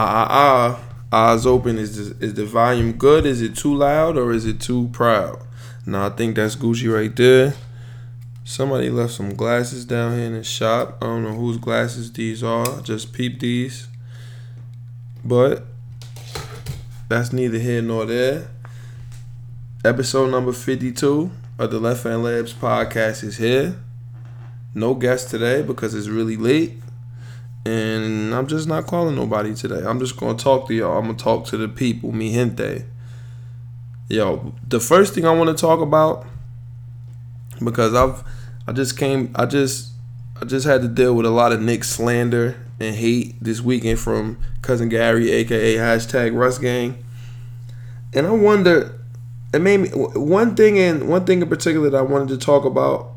Ah ah ah. Eyes open. Is the, is the volume good? Is it too loud or is it too proud? Now I think that's Gucci right there. Somebody left some glasses down here in the shop. I don't know whose glasses these are. Just peep these. But that's neither here nor there. Episode number 52 of the Left Hand Layups podcast is here. No guest today because it's really late. And I'm just not calling nobody today. I'm just gonna talk to y'all. I'm gonna talk to the people, mi gente. Yo, the first thing I want to talk about because I've I just came I just I just had to deal with a lot of Knick slander and hate this weekend from cousin Gary, aka hashtag Russ Gang. And I wonder it made me one thing and one thing in particular that I wanted to talk about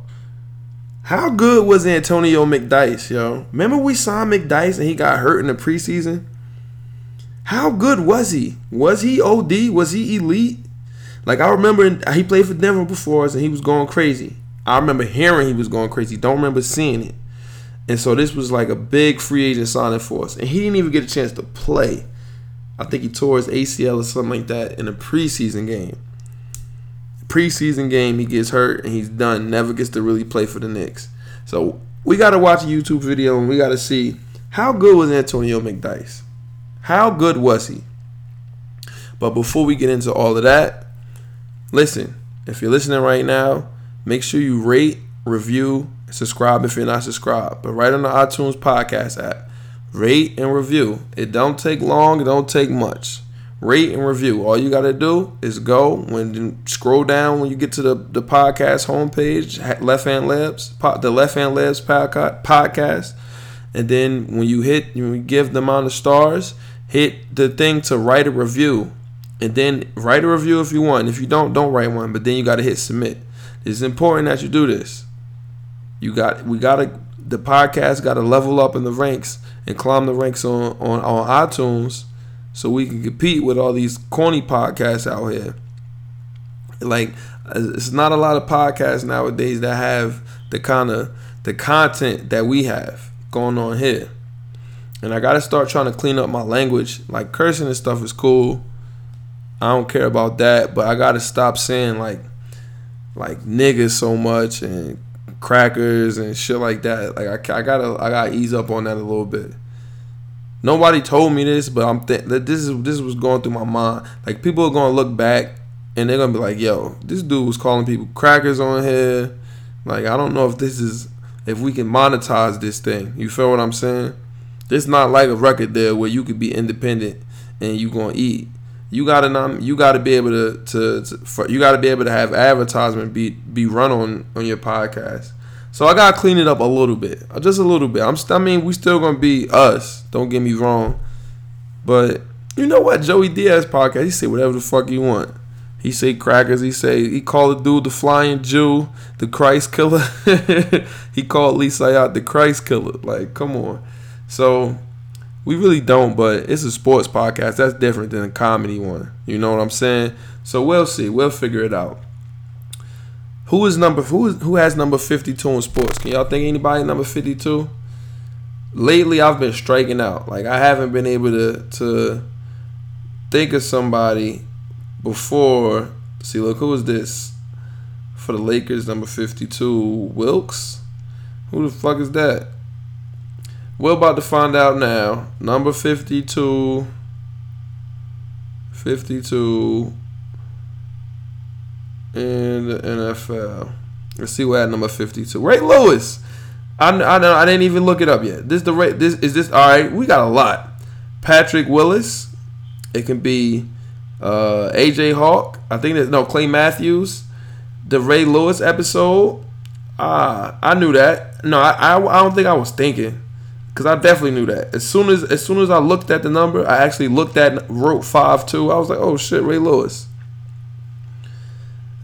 how good was Antonio McDyess, yo? Remember we signed McDyess and he got hurt in the preseason? How good was he? Was he OD? Was he elite? Like I remember he played for Denver before us and he was going crazy. I remember hearing he was going crazy. Don't remember seeing it. And so this was like a big free agent signing for us. And he didn't even get a chance to play. I think he tore his ACL or something like that in a preseason game preseason game, he gets hurt and he's done. Never gets to really play for the Knicks. So we got to watch a YouTube video and we got to see how good was Antonio McDyess. How good was he? But before we get into all of that, listen. If you're listening right now, make sure you rate, review, subscribe if you're not subscribed. But right on the iTunes podcast app, rate and review. It don't take long. It don't take much rate and review. All you got to do is go when scroll down when you get to the, the podcast homepage, Left Hand Layups, the Left Hand Layups podcast, and then when you hit, you give them on the stars, hit the thing to write a review, and then write a review if you want. If you don't, don't write one. But then you got to hit submit. It's important that you do this. You got we got to the podcast got to level up in the ranks and climb the ranks on on on iTunes so we can compete with all these corny podcasts out here. Like, uh, it's not a lot of podcasts nowadays that have the kind of the content that we have going on here. And I gotta start trying to clean up my language. Like cursing and stuff is cool. I don't care about that, but I gotta stop saying like like niggas so much and crackers and shit like that. Like I, I gotta I gotta ease up on that a little bit. Nobody told me this, but I'm th- this is this was going through my mind. Like people are gonna look back and they're gonna be like, "Yo, this dude was calling people crackers on here." Like I don't know if this is if we can monetize this thing. You feel what I'm saying? This not like a record deal where you could be independent and you gonna eat. You gotta not, you gotta be able to, to, to for, you gotta be able to have advertisement be be run on on your podcast. So I gotta clean it up a little bit, uh, just a little bit. I'm, I mean, we still gonna be us. Don't get me wrong, but you know what? Joey Diaz podcast, he say whatever the fuck he want. He say crackers. He say he called the dude the flying Jew, the Christ killer. he called Lisa out the Christ killer. Like, come on. So we really don't, but it's a sports podcast. That's different than a comedy one. You know what I'm saying? So we'll see. We'll figure it out. Who is number who is who has number 52 in sports? Can y'all think anybody number 52? Lately I've been striking out. Like I haven't been able to to think of somebody before. See, look, who is this? For the Lakers, number 52, Wilkes? Who the fuck is that? We're about to find out now. Number 52. 52 in the NFL. Let's see what at number 52. Ray Lewis. I, I, I didn't even look it up yet. This the rate. This is this. All right, we got a lot. Patrick Willis. It can be uh, AJ Hawk. I think there's no Clay Matthews. The Ray Lewis episode. Ah, I knew that. No, I, I, I don't think I was thinking because I definitely knew that. As soon as as soon as I looked at the number, I actually looked at wrote five two. I was like, oh shit, Ray Lewis.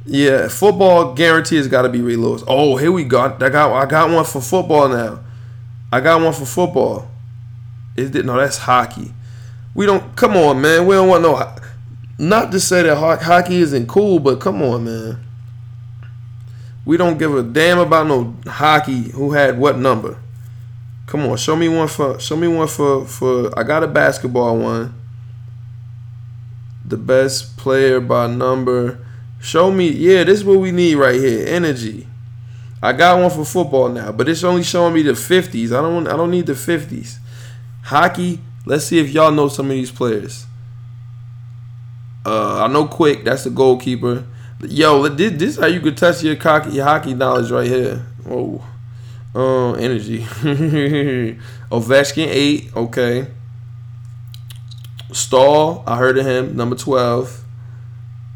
Yeah, football guarantee has got to be Lewis. Oh, here we go. I got I got one for football now. I got one for football. It no? That's hockey. We don't. Come on, man. We don't want no. Not to say that hockey isn't cool, but come on, man. We don't give a damn about no hockey. Who had what number? Come on, show me one for show me one for for I got a basketball one. The best player by number. Show me, yeah, this is what we need right here. Energy. I got one for football now, but it's only showing me the 50s. I don't I don't need the 50s. Hockey, let's see if y'all know some of these players. Uh, I know Quick, that's the goalkeeper. Yo, this, this is how you could test your hockey, your hockey knowledge right here. Whoa. Uh, energy. Ovechkin, 8. Okay. Staal, I heard of him. Number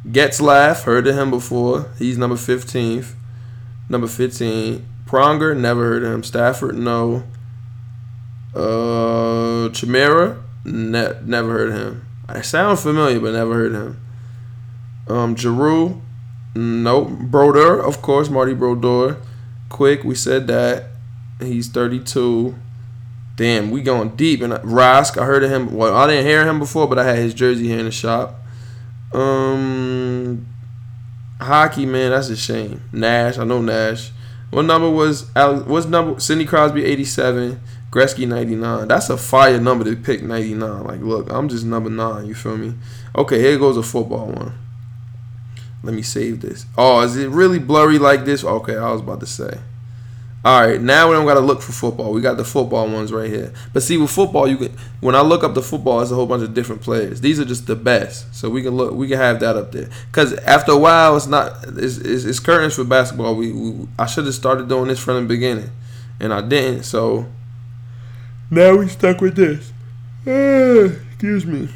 12. Getzlaf, heard of him before. He's number 15th. Number 15. Pronger, never heard of him. Stafford, no. Uh, Chimera, ne- never heard of him. I sound familiar, but never heard of him. Um, Giroux, nope. Brodeur, of course, Marty Brodeur. Quick, we said that. He's 32. Damn, we going deep. And Rask, I heard of him. Well, I didn't hear him before, but I had his jersey here in the shop. Um, hockey, man, that's a shame. Nash, I know Nash. What number was what's number? Sidney Crosby, 87. Gretzky, 99. That's a fire number to pick 99. Like, look, I'm just number nine. You feel me? Okay, here goes a football one. Let me save this. Oh, is it really blurry like this? Okay, I was about to say. All right, now we don't got to look for football. We got the football ones right here. But see, with football, you can when I look up the football, it's a whole bunch of different players. These are just the best, so we can look. We can have that up there. Cause after a while, it's not. It's, it's, it's curtains for basketball. We, we I should have started doing this from the beginning, and I didn't. So now we stuck with this. Uh, excuse me.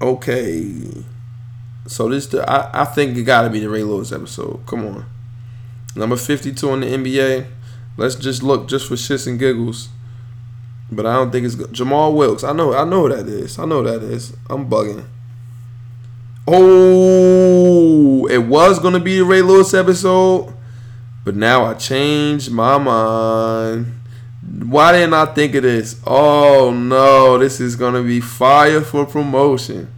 Okay. So this the I, I think it gotta be the Ray Lewis episode. Come on. Number 52 in the NBA. Let's just look just for shits and giggles. But I don't think it's good. Jamal Wilkes. I know I know that is. I know that is. I'm bugging. Oh, it was gonna be the Ray Lewis episode, but now I changed my mind. Why didn't I think of this? Oh no, this is gonna be fire for promotion.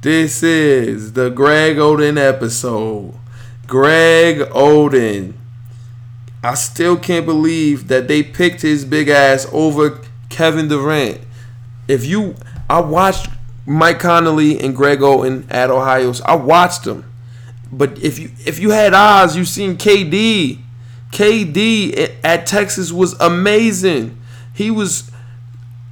This is the Greg Oden episode. Greg Oden. I still can't believe that they picked his big ass over Kevin Durant. If you, I watched Mike Conley and Greg Oden at Ohio. I watched them, but if you if you had eyes, you seen KD. KD at Texas was amazing. He was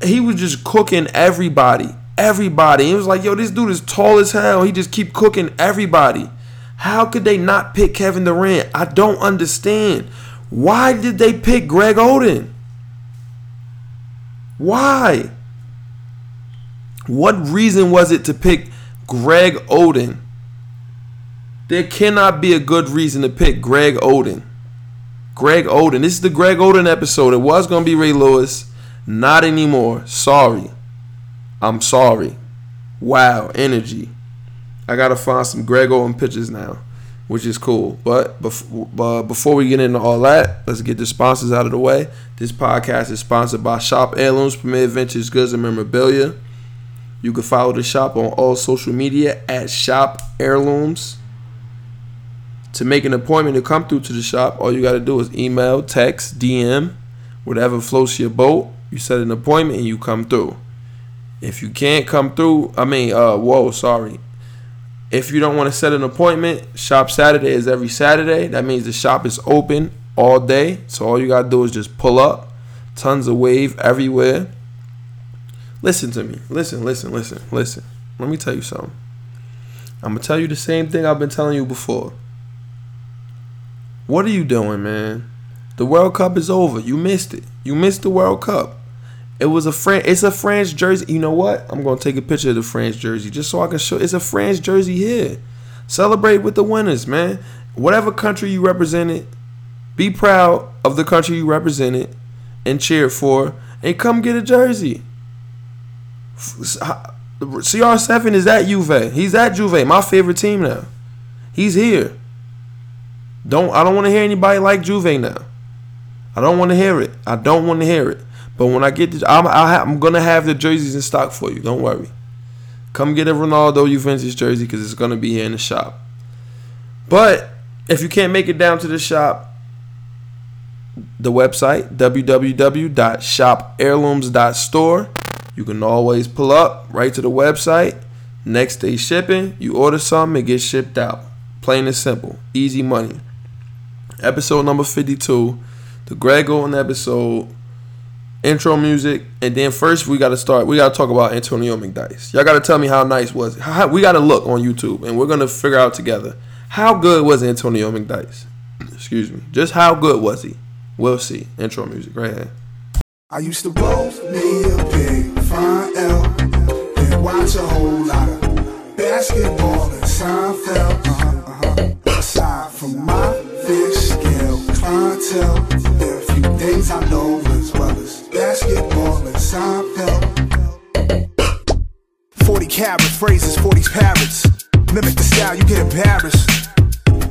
he was just cooking everybody. Everybody. It was like, yo, this dude is tall as hell. He just keep cooking everybody. How could they not pick Kevin Durant? I don't understand. Why did they pick Greg Oden? Why? What reason was it to pick Greg Oden? There cannot be a good reason to pick Greg Oden. Greg Oden. This is the Greg Oden episode. It was going to be Ray Lewis. Not anymore. Sorry. I'm sorry. Wow. Energy. I gotta find some Greg Oden pictures now, which is cool. But before, before we get into all that, let's get the sponsors out of the way. This podcast is sponsored by Shop Heirlooms, Premier Vintage Goods and Memorabilia. You can follow the shop on all social media at Shop Heirlooms. To make an appointment to come through to the shop, all you got to do is email, text, DM, whatever floats your boat. You set an appointment and you come through. If you can't come through, I mean, uh, whoa, sorry. If you don't want to set an appointment, shop Saturday is every Saturday. That means the shop is open all day. So all you gotta do is just pull up. Tons of wave everywhere. Listen to me. Listen, listen, listen, listen. Let me tell you something. I'm gonna tell you the same thing I've been telling you before. What are you doing, man? The World Cup is over. You missed it. You missed the World Cup. It was a France. It's a French jersey. You know what? I'm gonna take a picture of the French jersey just so I can show. It's a French jersey here. Celebrate with the winners, man. Whatever country you represented, be proud of the country you represented and cheer for, and come get a jersey. CR7 is at Juve. He's at Juve, my favorite team now. He's here. Don't I don't want to hear anybody like Juve now. I don't want to hear it. I don't want to hear it. But when I get this, I'm i am gonna have the jerseys in stock for you. Don't worry. Come get a Ronaldo Juventus jersey because it's gonna be here in the shop. But if you can't make it down to the shop, the website www.shopheirlooms.store. You can always pull up right to the website. Next day shipping, you order something, it gets shipped out. Plain and simple, easy money. Episode number 52, the Greg Oden episode, intro music, and then first we got to start. We got to talk about Antonio McDyess. Y'all got to tell me how nice was. How, we got to look on YouTube, and we're gonna figure out together how good was Antonio McDyess. Excuse me, just how good was he? We'll see. Intro music right here. I used to roll me a big fine L and watch a whole lot of basketball and Seinfeld. Uh-huh, uh-huh. Aside from my fish scale clientele, there are a few things I know basketball and Seinfeld. 40 carats, phrases, 40's parrots. Mimic the style, you get embarrassed.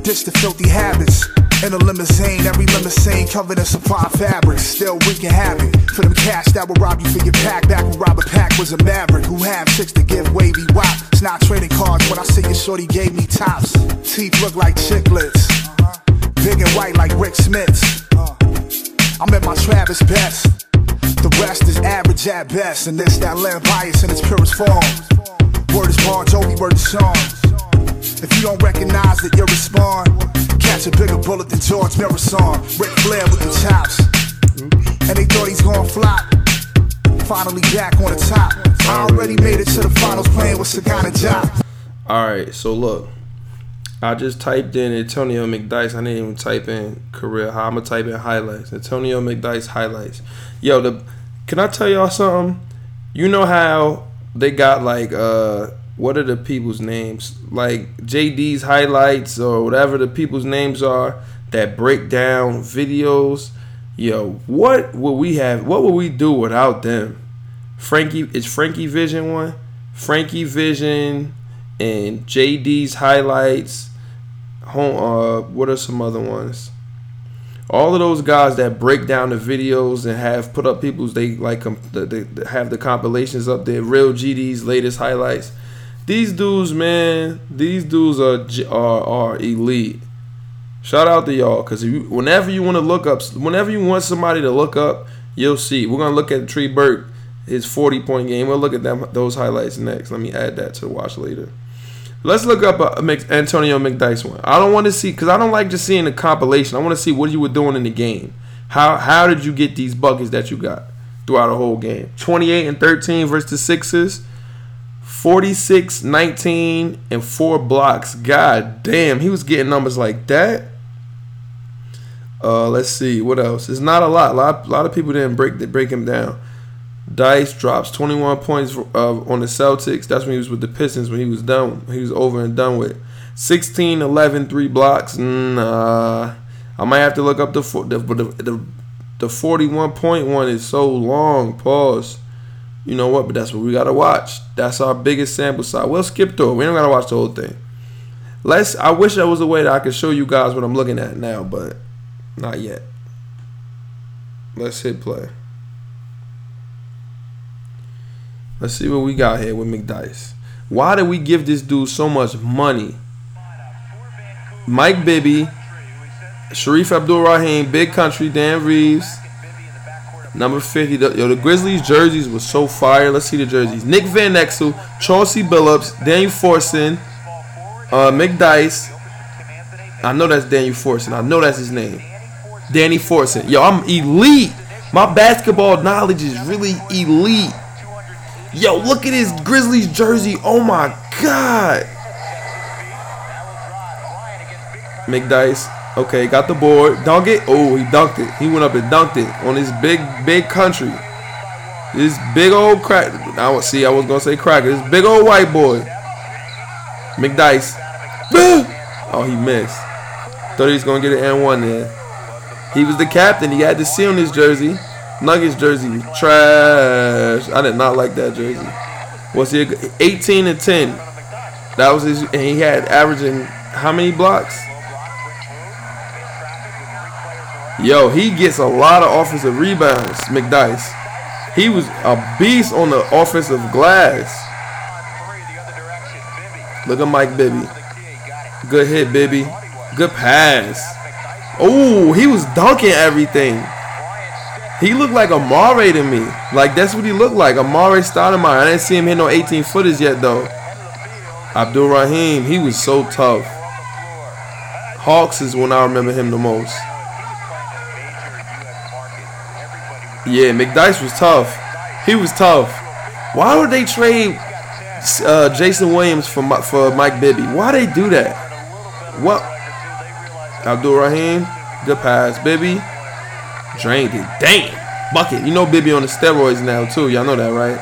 Ditch the filthy habits. In a limousine, every limousine covered in supply fabric. Still wreaking havoc for them cash that will rob you for your pack. Back when Robert Pack was a maverick who had six to give wavy wop. It's not trading cards when I see your shorty gave me tops. Teeth look like chiclets, big and white like Rik Smits. I'm at my Travis best. The rest is average at best, and this that land bias in its purest form. Word is Bon Jovi, word is Sean. If you don't recognize it, you're respond. Catch a bigger bullet than George Marathon. Ric Flair with the chops. And they thought he's gonna flop. Finally back on the top. I already made it to the finals playing with Sagana Job. Alright, so look. I just typed in Antonio McDyess. I didn't even type in career. I'm gonna type in highlights. Antonio McDyess highlights. Yo, the can I tell y'all something? You know how they got like uh what are the people's names? Like JD's highlights or whatever the people's names are that break down videos. Yo, what would we have? What would we do without them? Frankie is Frankie Vision one. Frankie Vision and JD's highlights. Home. Uh, what are some other ones? All of those guys that break down the videos and have put up people's they like they have the compilations up there. Real GD's latest highlights these dudes, man, these dudes are are, are elite. Shout out to y'all, cause whenever you want to look up, whenever you want somebody to look up, you'll see. We're gonna look at Trey Burke, his forty point game. We'll look at them those highlights next. Let me add that to watch later. Let's look up a, a Antonio McDyess one. I don't want to see because I don't like just seeing the compilation. I want to see what you were doing in the game. How how did you get these buckets that you got throughout the whole game? Twenty eight and thirteen versus the Sixers. 46, 19, and four blocks. God damn, he was getting numbers like that. Uh, let's see what else. It's not a lot. A lot, a lot of people didn't break break him down. Dice drops 21 points uh, on the Celtics. That's when he was with the Pistons. When he was done, he was over and done with. 16, 11, three blocks. Nah, I might have to look up the the the, the, the 41 point one is so long. Pause you know what? But that's what we gotta watch. That's our biggest sample size. We'll skip through it. We don't gotta watch the whole thing. Let's. I wish there was a way that I could show you guys what I'm looking at now, but not yet. Let's hit play. Let's see what we got here with McDyess. Why did we give this dude so much money? Mike Bibby, Shareef Abdul Rahim, Big Country, Dan Reeves. Number 50. The, yo, the Grizzlies jerseys was so fire. Let's see the jerseys. Nick Van Exel, Chauncey Billups, Daniel Fortson, uh, McDyess. I know that's Daniel Fortson. I know that's his name. Danny Fortson. Yo, I'm elite. My basketball knowledge is really elite. Yo, look at his Grizzlies jersey. Oh my God. McDyess. Okay, got the board. Dunk it. Oh, he dunked it. He went up and dunked it on his big, big country. This big old crack. I see. I was gonna say cracker. This big old white boy. McDyess. oh, he missed. Thought he was gonna get an N1 there. He was the captain. He had the C on his jersey. Nuggets jersey trash. I did not like that jersey. Was he 18 and 10? That was his. And he had averaging how many blocks? Yo, he gets a lot of offensive rebounds, McDyess. He was a beast on the offensive glass. Look at Mike Bibby. Good hit, Bibby. Good pass. Oh, he was dunking everything. He looked like Amar'e to me. Like that's what he looked like. Amar'e Stoudemire. I didn't see him hit no 18 footers yet though. Abdul Rahim, he was so tough. Hawks is when I remember him the most. Yeah, McDyess was tough. He was tough. Why would they trade uh, Jason Williams for for Mike Bibby? Why they do that? What? Abdul Rahim, good pass. Bibby, drained it. Damn, bucket. You know Bibby on the steroids now too. Y'all know that, right?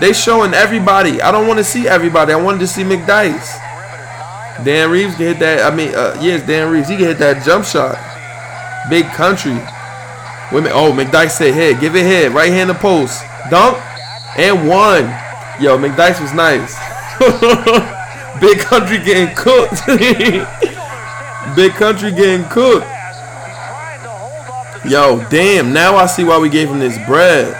They showing everybody. I don't want to see everybody. I wanted to see McDyess. Dan Reeves can hit that. I mean, uh, yes, Dan Reeves. He can hit that jump shot. Big country. Women. Oh, McDyess said head. Give it head. Right hand the post. Dunk. And one. Yo, McDyess was nice. Big country getting cooked. Big country getting cooked. Yo, damn. Now I see why we gave him this bread.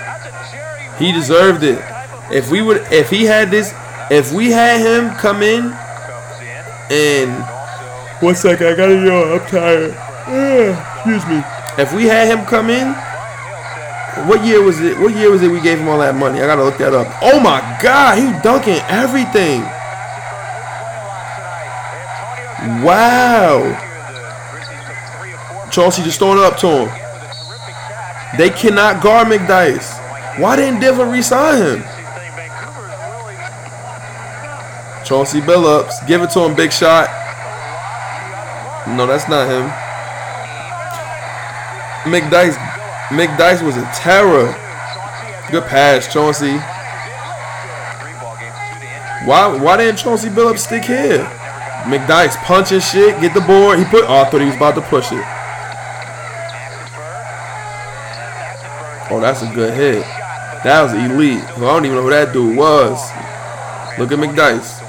He deserved it. If we would, if he had this, if we had him come in and one second, I gotta yawn. I'm tired. excuse me. If we had him come in, what year was it? What year was it we gave him all that money? I gotta look that up. Oh my God, he dunking everything. Wow. Chauncey just throwing it up to him. They cannot guard McDyess. Why didn't Denver resign him? Chauncey Billups. Give it to him, big shot. No, that's not him. McDyess. McDyess was a terror. Good pass, Chauncey. Why why didn't Chauncey Billups stick here? McDyess punching shit, get the board. He put oh, I thought he was about to push it. Oh, that's a good hit. That was elite. I don't even know who that dude was. Look at McDyess.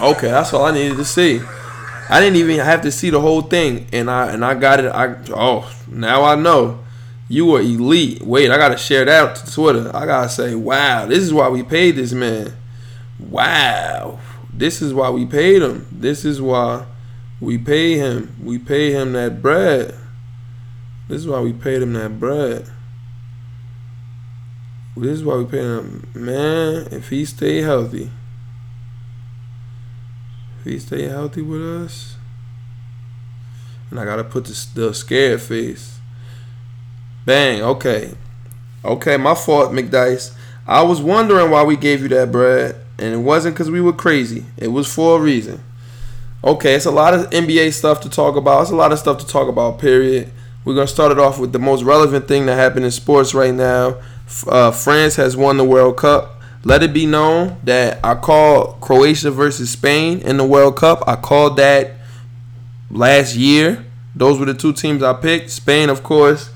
Okay, that's all I needed to see. I didn't even have to see the whole thing, and I and I got it. I oh now I know you were elite. Wait, I gotta share that to Twitter. I gotta say, wow, this is why we paid this man. Wow, this is why we paid him. This is why we pay him. We pay him that bread. This is why we paid him that bread. This is why we paid him. Man, if he stay healthy. If he stay healthy with us, and I gotta put the, the scared face. Bang. Okay. Okay, my fault, McDyess. I was wondering why we gave you that bread, and it wasn't because we were crazy. It was for a reason. Okay, it's a lot of NBA stuff to talk about. It's a lot of stuff to talk about. Period. We're gonna start it off with the most relevant thing that happened in sports right now. Uh, France has won the World Cup. Let it be known that I called Croatia versus Spain in the World Cup. I called that last year. Those were the two teams I picked. Spain, of course,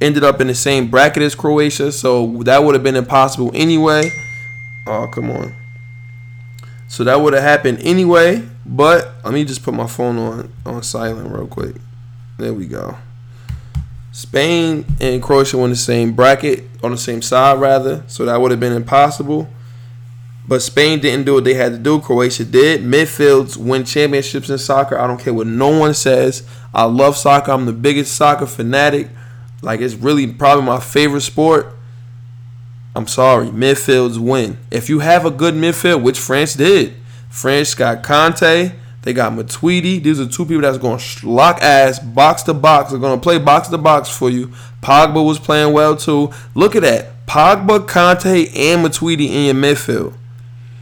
ended up in the same bracket as Croatia, so that would have been impossible anyway. Oh, come on. So that would have happened anyway, but let me just put my phone on on silent real quick. There we go. Spain and Croatia were in the same bracket, on the same side rather, so that would have been impossible. But Spain didn't do what they had to do. Croatia did. Midfields win championships in soccer. I don't care what no one says. I love soccer. I'm the biggest soccer fanatic. Like it's really probably my favorite sport. I'm sorry, midfields win. If you have a good midfield, which France did, France got Kanté, they got Matuidi. These are two people that's going to lock ass, box to box. They're going to play box to box for you. Pogba was playing well too. Look at that. Pogba, Kanté, and Matuidi in your midfield.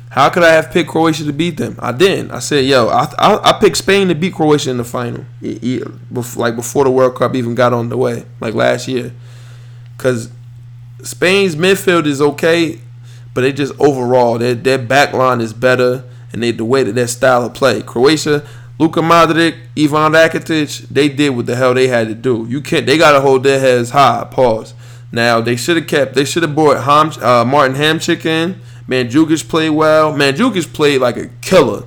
How could I have picked Croatia to beat them? I didn't. I said, yo, I, I, I picked Spain to beat Croatia in the final. Like before the World Cup even got on the way, like last year. Because Spain's midfield is okay, but they just overall, their, their back line is better and they the way that their style of play. Croatia, Luka Modric, Ivan Rakitic, they did what the hell they had to do. You can't. They gotta hold their heads high. Pause. Now they should have kept. They should have brought Ham, uh, Martin Hamšík in. Mandzukic played well. Mandzukic played like a killer.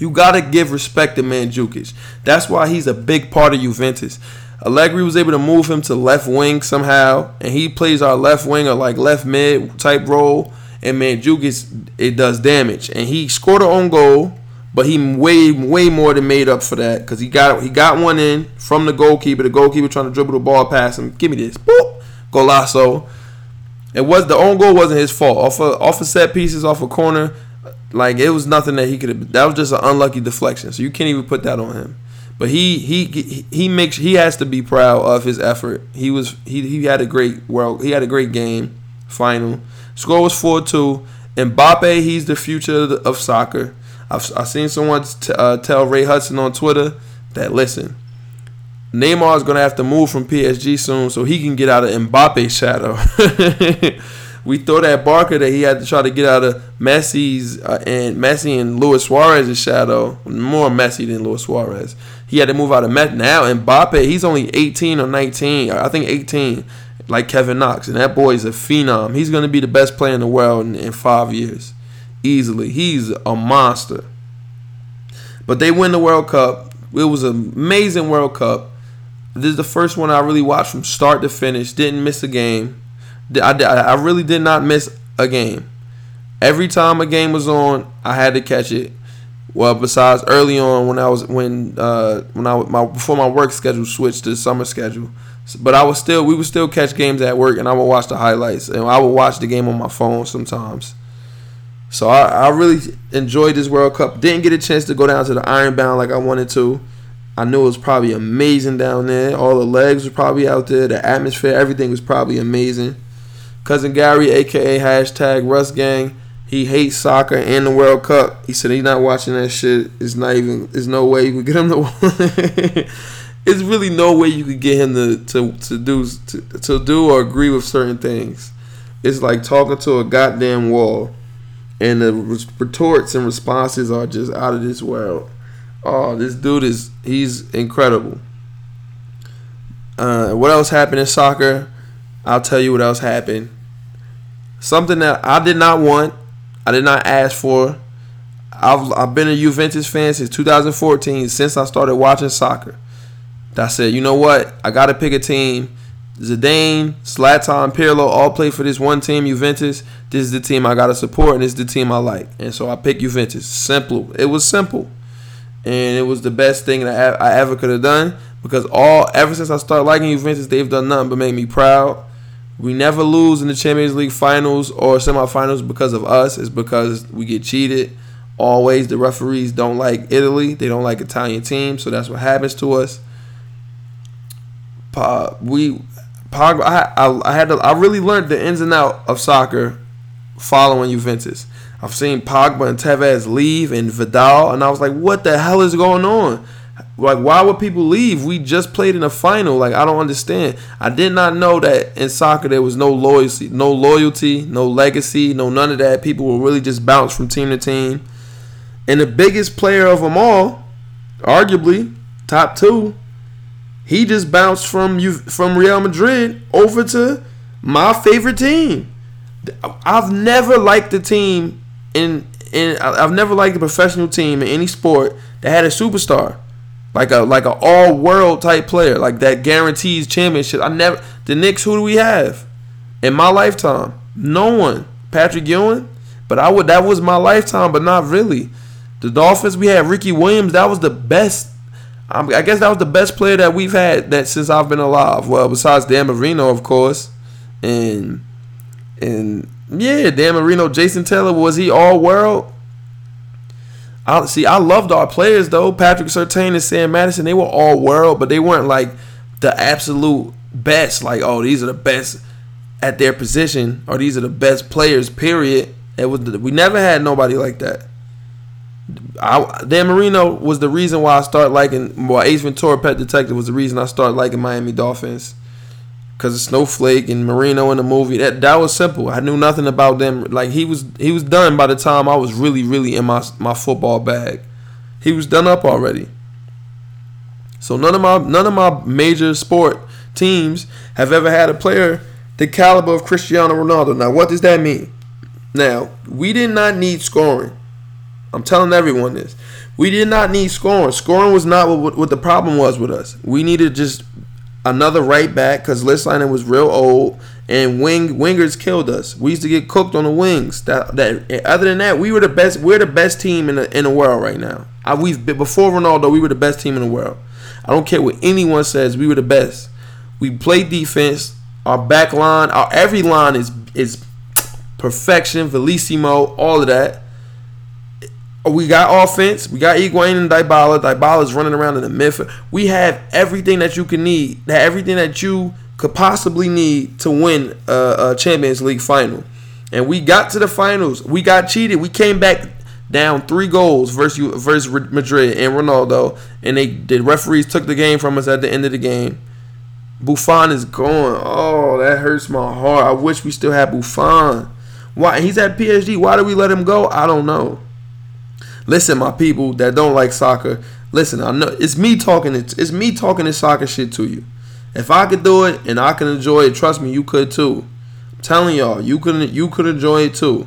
You gotta give respect to Mandzukic. That's why he's a big part of Juventus. Allegri was able to move him to left wing somehow, and he plays our left wing or like left mid type role and Mandzukic it does damage. And he scored a own goal, but he way way more than made up for that because he got he got one in from the goalkeeper. The goalkeeper trying to dribble the ball past him. Give me this, boop, golazo. It was the own goal wasn't his fault. Off of off of set pieces, off a corner, like it was nothing that he could have. That was just an unlucky deflection. So you can't even put that on him. But he he he makes he has to be proud of his effort. He was he he had a great world. He had a great game. Final score was four two. Mbappe, he's the future of soccer. I've, I've seen someone t- uh, tell Ray Hudson on Twitter that listen, Neymar is gonna have to move from PSG soon so he can get out of Mbappe's shadow. we thought at Barça that he had to try to get out of Messi's uh, and Messi and Luis Suarez's shadow. More Messi than Luis Suarez. He had to move out of Met now. Mbappe, he's only 18 or 19. I think 18, like Kevin Knox, and that boy is a phenom. He's gonna be the best player in the world in, in five years, easily. He's a monster. But they win the World Cup. It was an amazing World Cup. This is the first one I really watched from start to finish. Didn't miss a game. I, I really did not miss a game. Every time a game was on, I had to catch it. Well, besides early on when I was when uh, when I my before my work schedule switched to summer schedule, but I was still we would still catch games at work and I would watch the highlights and I would watch the game on my phone sometimes. So I, I really enjoyed this World Cup. Didn't get a chance to go down to the Ironbound like I wanted to. I knew it was probably amazing down there. All the legs were probably out there. The atmosphere, everything was probably amazing. Cousin Gary, aka hashtag Russ Gang, he hates soccer and the World Cup. He said he's not watching that shit. It's not even. There's no way you could get him to. it's really no way you could get him to to, to do to, to do or agree with certain things. It's like talking to a goddamn wall and the retorts and responses are just out of this world. Oh, this dude is he's incredible. Uh, what else happened in soccer? I'll tell you what else happened. Something that I did not want, I did not ask for. I've I've been a Juventus fan since 2014, since I started watching soccer. I said, you know what? I got to pick a team Zidane, Zlatan, Pirlo all play for this one team, Juventus. This is the team I gotta support, and this is the team I like. And so I picked Juventus. Simple. It was simple, and it was the best thing that I ever could have done because all ever since I started liking Juventus, they've done nothing but make me proud. We never lose in the Champions League finals or semifinals because of us. It's because we get cheated. Always the referees don't like Italy. They don't like Italian teams, so that's what happens to us. We Pogba, I, I, I had to, I really learned the ins and out of soccer following Juventus. I've seen Pogba and Tevez leave and Vidal, and I was like, what the hell is going on? Like, why would people leave? We just played in a final. Like, I don't understand. I did not know that in soccer there was no loyalty, no loyalty, no legacy, no none of that. People will really just bounce from team to team. And the biggest player of them all, arguably top two, he just bounced from you from Real Madrid over to my favorite team. I've never liked a team in in I've never liked a professional team in any sport that had a superstar. Like a like an all world type player, like that guarantees championship. I never the Knicks, who do we have? In my lifetime? No one. Patrick Ewing? But I would that was my lifetime, but not really. The Dolphins, we had Ricky Williams, that was the best I guess that was the best player that we've had that since I've been alive. Well, besides Dan Marino, of course, and and yeah, Dan Marino, Jason Taylor was he all world? I see. I loved our players though. Patrick Surtain and Sam Madison, they were all world, but they weren't like the absolute best. Like, oh, these are the best at their position, or these are the best players. Period. It was we never had nobody like that. I, Dan Marino was the reason why I start liking. Well, Ace Ventura, Pet Detective, was the reason I started liking Miami Dolphins. Cause of Snowflake and Marino in the movie. That that was simple. I knew nothing about them. Like he was he was done by the time I was really really in my my football bag. He was done up already. So none of my none of my major sport teams have ever had a player the caliber of Cristiano Ronaldo. Now what does that mean? Now we did not need scoring. I'm telling everyone this. We did not need scoring. Scoring was not what, what the problem was with us. We needed just another right back because Lichtsteiner was real old and wing wingers killed us. We used to get cooked on the wings. That that other than that, we were the best. We're the best team in the in the world right now. I, we've been, before Ronaldo, we were the best team in the world. I don't care what anyone says. We were the best. We played defense. Our back line, our every line is is perfection. Velissimo, all of that. Oh, we got offense. We got Higuain and Dybala. Dybala's running around in the midfield. We have everything that you can need. Everything that you could possibly need to win a, a Champions League final. And we got to the finals. We got cheated. We came back down three goals versus versus Madrid and Ronaldo, and they the referees took the game from us at the end of the game. Buffon is going. Oh, that hurts my heart. I wish we still had Buffon. Why he's at PSG? Why do we let him go? I don't know. Listen, my people that don't like soccer. Listen, I know it's me talking. It's, it's me talking this soccer shit to you. If I could do it and I can enjoy it, trust me, you could too. I'm telling y'all, you could you could enjoy it too.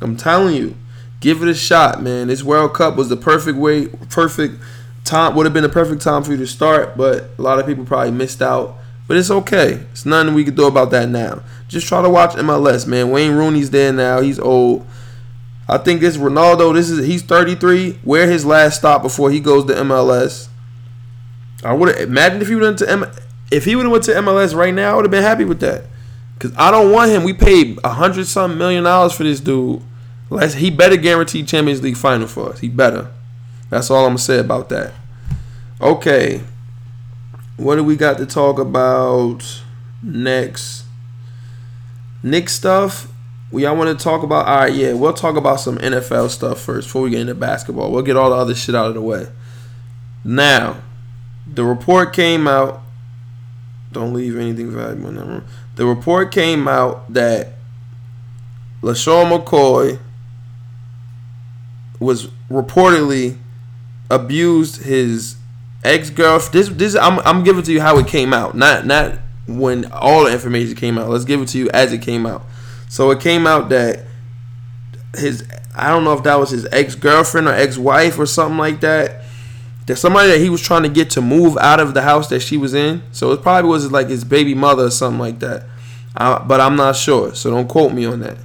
I'm telling you, give it a shot, man. This World Cup was the perfect way, perfect time. Would have been the perfect time for you to start, but a lot of people probably missed out. But it's okay. It's nothing we can do about that now. Just try to watch MLS, man. Wayne Rooney's there now. He's old. I think this Ronaldo. This is he's 33. Where his last stop before he goes to MLS? I would imagine if he went to M, if he would have went to MLS right now, I would have been happy with that. Cause I don't want him. We paid a hundred something million dollars for this dude. Let's, he better guarantee Champions League final for us. He better. That's all I'm gonna say about that. Okay. What do we got to talk about next? Knick stuff. We all want to talk about. All right, yeah, we'll talk about some NFL stuff first before we get into basketball. We'll get all the other shit out of the way. Now, the report came out. Don't leave anything valuable in that room. The report came out that LeSean McCoy was reportedly abused his ex girlfriend. This this I'm I'm giving to you how it came out, not not when all the information came out. Let's give it to you as it came out. So it came out that his I don't know if that was his ex girlfriend or ex wife or something like that. There's somebody that he was trying to get to move out of the house that she was in. So it probably was like his baby mother or something like that. I, but I'm not sure. So don't quote me on that.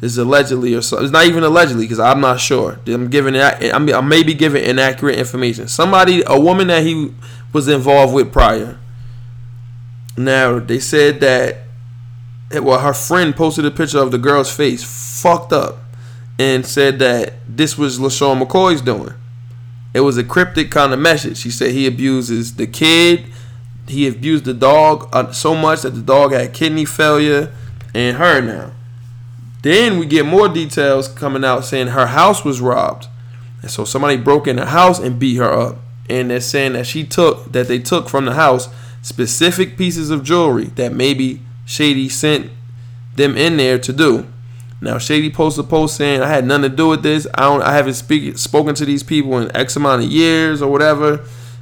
It's allegedly or so. It's not even allegedly because I'm not sure. I'm giving. I'm, I may be giving inaccurate information. Somebody, a woman that he was involved with prior. Now they said that. Well, her friend posted a picture of the girl's face fucked up, and said that this was LeSean McCoy's doing. It was a cryptic kind of message. She said he abuses the kid. He abused the dog uh, so much that the dog had kidney failure, and her now. Then we get more details coming out saying her house was robbed. And so somebody broke in the house and beat her up. And they're saying that she took that they took from the house specific pieces of jewelry that maybe Shady sent them in there to do. Now Shady posted a post saying I had nothing to do with this. I don't I haven't speak, spoken to these people in X amount of years or whatever.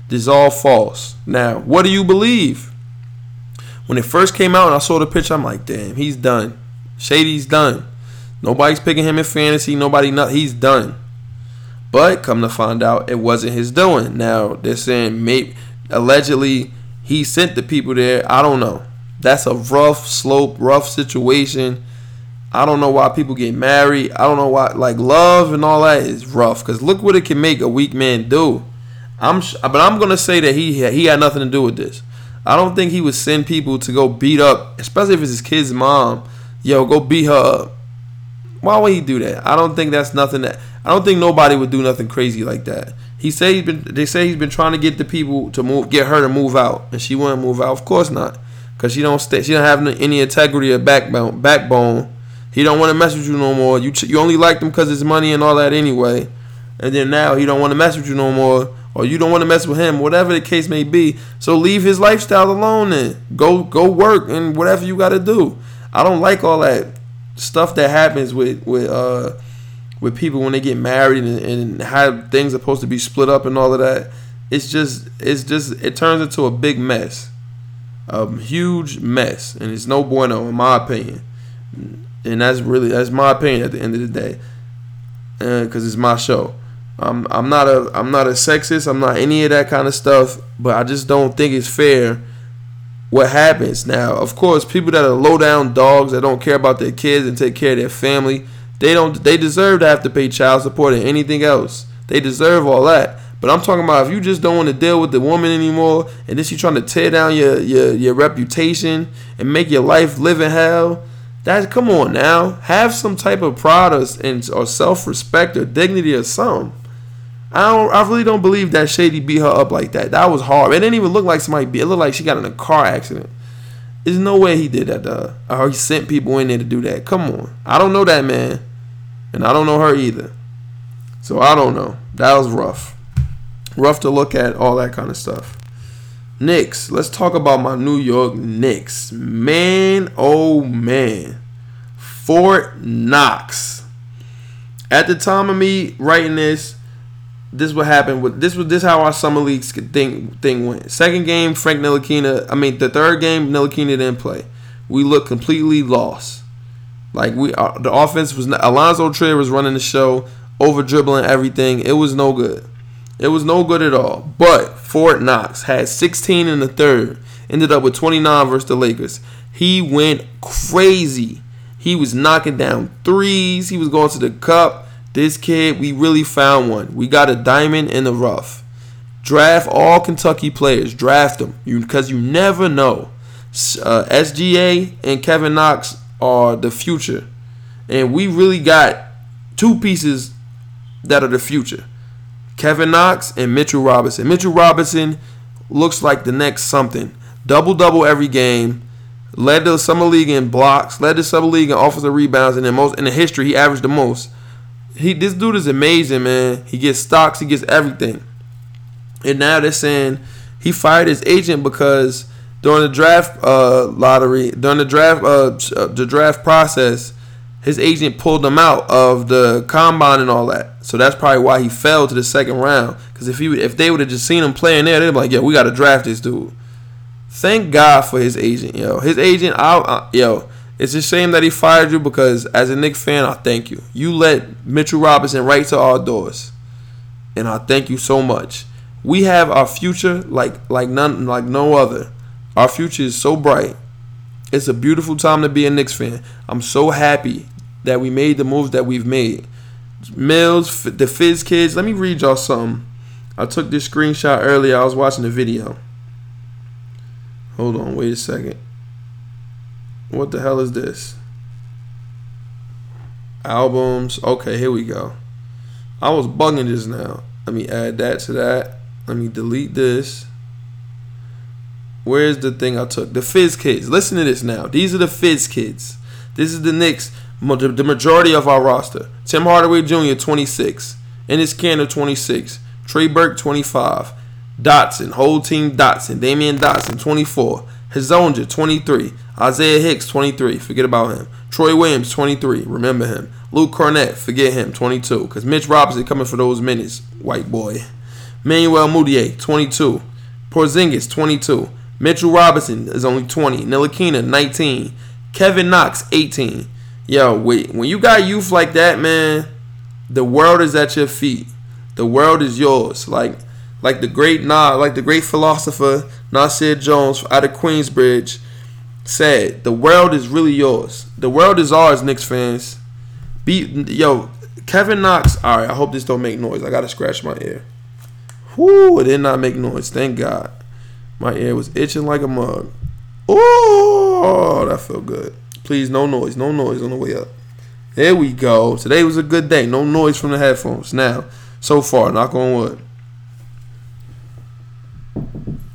This is all false. Now, what do you believe? When it first came out and I saw the picture, I'm like, damn, he's done. Shady's done. Nobody's picking him in fantasy. Nobody, not he's done. But come to find out, it wasn't his doing. Now they're saying maybe allegedly he sent the people there. I don't know. That's a rough slope, rough situation. I don't know why people get married. I don't know why like love and all that is rough. Cause look what it can make a weak man do. I'm, but I'm gonna say that he he had nothing to do with this. I don't think he would send people to go beat up, especially if it's his kid's mom yo, go beat her up. Why would he do that? I don't think that's nothing that I don't think nobody would do nothing crazy like that. He say he's been they say he's been trying to get the people to move get her to move out and she wouldn't move out. Of course not. Cause she don't stay she don't have any integrity or backbone backbone. He don't want to mess with you no more. You you only like him cause it's money and all that anyway. And then now he don't want to mess with you no more or you don't want to mess with him, whatever the case may be. So leave his lifestyle alone and go go work and whatever you got to do. I don't like all that stuff that happens with with uh with people when they get married and, and how things are supposed to be split up and all of that. It's just it's just it turns into a big mess, a huge mess, and it's no bueno in my opinion. And that's really that's my opinion at the end of the day, because uh, it's my show. I'm I'm not a I'm not a sexist. I'm not any of that kind of stuff. But I just don't think it's fair what happens. Now, of course, people that are low down dogs that don't care about their kids and take care of their family, they don't they deserve to have to pay child support and anything else. They deserve all that. But I'm talking about if you just don't want to deal with the woman anymore and then she's trying to tear down your, your, your reputation and make your life live in hell, that's come on now. Have some type of pride or, or self respect or dignity or something. I don't. I really don't believe that Shady beat her up like that. That was hard. It didn't even look like somebody beat. It looked like she got in a car accident. There's no way he did that her. Or he sent people in there to do that. Come on. I don't know that man, and I don't know her either. So I don't know. That was rough. Rough to look at. All that kind of stuff. Knicks. Let's talk about my New York Knicks. Man, oh man. Fort Knox. At the time of me writing this, this what happened with this was this how our summer league thing thing went. Second game, Frank Ntilikina. I mean, the third game, Ntilikina didn't play. We looked completely lost. Like we, uh, the offense was Allonzo Trier was running the show, over dribbling everything. It was no good. It was no good at all. But Fort Knox had 16 in the third. Ended up with 29 versus the Lakers. He went crazy. He was knocking down threes. He was going to the cup. This kid, we really found one. We got a diamond in the rough. Draft all Kentucky players. Draft them because you, you never know. Uh, SGA and Kevin Knox are the future, and we really got two pieces that are the future. Kevin Knox and Mitchell Robinson. Mitchell Robinson looks like the next something. Double double every game. Led the summer league in blocks. Led the summer league in offensive rebounds. And in most in the history, he averaged the most. He this dude is amazing, man. He gets stocks. He gets everything. And now they're saying he fired his agent because during the draft uh, lottery, during the draft uh, uh the draft process, his agent pulled him out of the combine and all that. So that's probably why he fell to the second round. Because if he if they would have just seen him playing there, they'd be like, "Yo, we got to draft this dude." Thank God for his agent, yo. His agent, I, I, yo. It's a shame that he fired you because as a Knick fan, I thank you. You let Mitchell Robinson right to our doors, and I thank you so much. We have our future like like none like no other. Our future is so bright. It's a beautiful time to be a Knicks fan. I'm so happy that we made the moves that we've made. Mills, the Fizz kids. Let me read y'all something. I took this screenshot earlier. I was watching the video. Hold on, wait a second. What the hell is this? Albums. Okay, here we go. I was bugging just now. Let me add that to that. Let me delete this. Where's the thing I took? The Fizz kids. Listen to this now. These are the Fizz kids. This is the Knicks the majority of our roster. Tim Hardaway Jr. 26, Enes Kanter 26, Trey Burke 25, Dotson, whole team Dotson, Damyean Dotson 24, Hezonja 23, Isaiah Hicks 23, forget about him. Troy Williams 23, remember him. Luke Kornet, forget him 22, because Mitch Robinson coming for those minutes, white boy. Manuel Mudiay 22, Porzingis 22, Mitchell Robinson is only 20, Ntilikina 19, Kevin Knox 18. Yo, wait, when you got youth like that, man, the world is at your feet. The world is yours. Like like the great Nah, like the great philosopher Nasir Jones out of Queensbridge said, the world is really yours. The world is ours, Knicks fans. Be yo, Kevin Knox. All right, I hope this don't make noise. I gotta scratch my ear. Whoo, it did not make noise. Thank God. My ear was itching like a mug. Oh, that felt good. Please, no noise. No noise on the way up. There we go. Today was a good day. No noise from the headphones. Now, so far, knock on wood.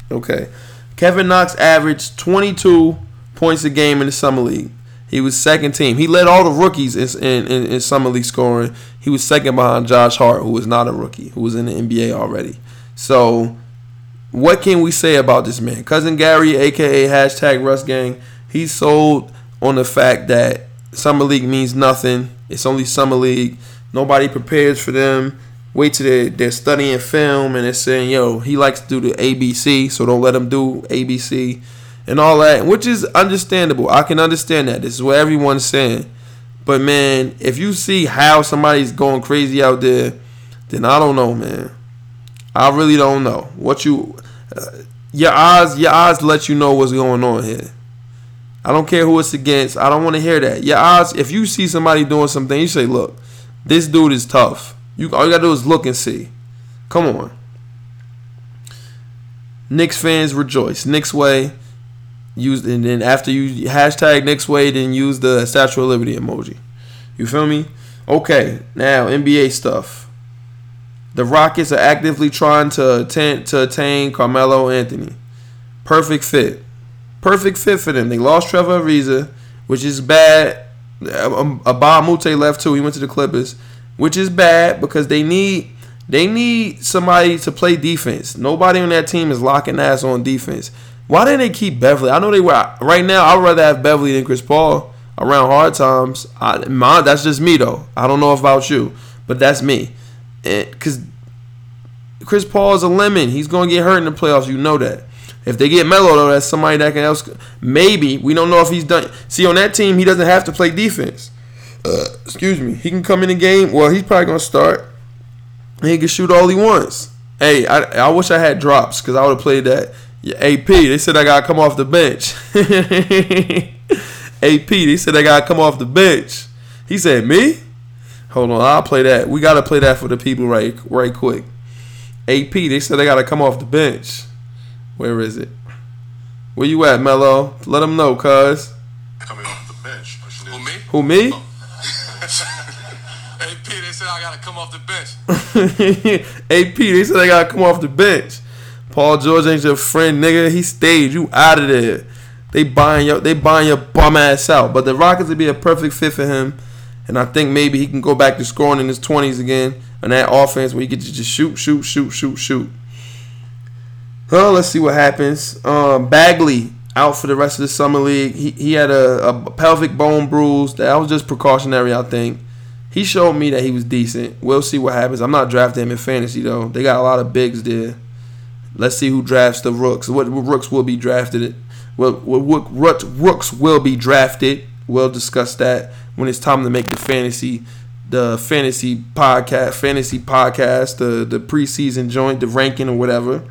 Okay. Kevin Knox averaged 22 points a game in the Summer League. He was second team. He led all the rookies in, in, in, Summer League scoring. He was second behind Josh Hart, who was not a rookie, who was in the NBA already. So, what can we say about this man? Cousin Gary, aka hashtag Russ Gang, he sold on the fact that summer league means nothing. It's only summer league. Nobody prepares for them. Wait till they're, they're studying film and they're saying, yo, he likes to do the ABC, so don't let him do ABC and all that, which is understandable. I can understand that. This is what everyone's saying. But man, if you see how somebody's going crazy out there, then I don't know, man. I really don't know what you. Uh, your eyes, your eyes let you know what's going on here. I don't care who it's against. I don't want to hear that. Your eyes, if you see somebody doing something, you say, look, this dude is tough. You all you gotta do is look and see. Come on. Knicks fans rejoice. Knicks way. Use and then after you hashtag Knicks way, then use the Statue of Liberty emoji. You feel me? Okay, now NBA stuff. The Rockets are actively trying to attain, to attain Carmelo Anthony. Perfect fit. Perfect fit for them. They lost Trevor Ariza, which is bad. Um, Mbah Moute left too. He went to the Clippers, which is bad because they need they need somebody to play defense. Nobody on that team is locking ass on defense. Why didn't they keep Beverley? I know they were right now. I'd rather have Beverley than Chris Paul around hard times. I, my, that's just me though. I don't know about you, but that's me. Because Chris Paul is a lemon. He's gonna get hurt in the playoffs. You know that. If they get Melo though, that's somebody that can else. Maybe we don't know if he's done. See, on that team, he doesn't have to play defense. Uh, excuse me. He can come in the game. Well, he's probably gonna start. he can shoot all he wants. Hey, I, I wish I had drops because I would have played that. Yeah, AP, they said I gotta come off the bench. AP, they said I gotta come off the bench. He said me. Hold on, I'll play that. We gotta play that for the people right, right quick. AP, they said they gotta come off the bench. Where is it? Where you at, Melo? Let them know, cuz. Coming off the bench. Who me? Who me? Oh. AP, they said I gotta come off the bench. AP, they said I gotta come off the bench. Paul George ain't your friend, nigga. He stayed. You out of there. They buying your they buying your bum ass out. But the Rockets would be a perfect fit for him. And I think maybe he can go back to scoring in his twenties again. And that offense where he could just shoot, shoot, shoot, shoot, shoot. Well, let's see what happens. Um, Bagley out for the rest of the summer league. He, he had a, a pelvic bone bruise. That was just precautionary, I think. He showed me that he was decent. We'll see what happens. I'm not drafting him in fantasy though. They got a lot of bigs there. Let's see who drafts the rooks. What, what rooks will be drafted? What, what, what rooks will be drafted? We'll discuss that when it's time to make the fantasy the fantasy podcast fantasy podcast the the preseason joint the ranking or whatever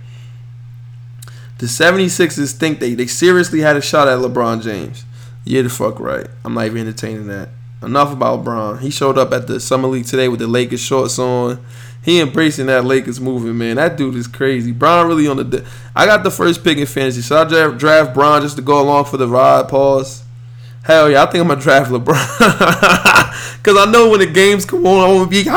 the 76ers think they, they seriously had a shot at LeBron James. Yeah, the fuck right. I'm not even entertaining that. Enough about LeBron. He showed up at the Summer League today with the Lakers shorts on. He embracing that Lakers movement, man. That dude is crazy. Bron really on the. I got the first pick in fantasy, so I draft, draft Bron just to go along for the ride. Pause. Hell yeah, I think I'm gonna draft LeBron. Cause I know when the games come on, I'm gonna be hyped.